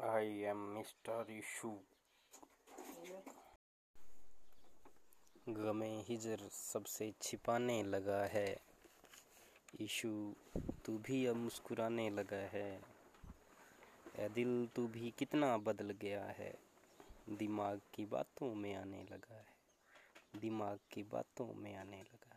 I am Mr. इशू गमे हिजर सबसे छिपाने लगा है। इशू तू भी अब मुस्कुराने लगा है। ए दिल तू भी कितना बदल गया है। दिमाग की बातों में आने लगा है। दिमाग की बातों में आने लगा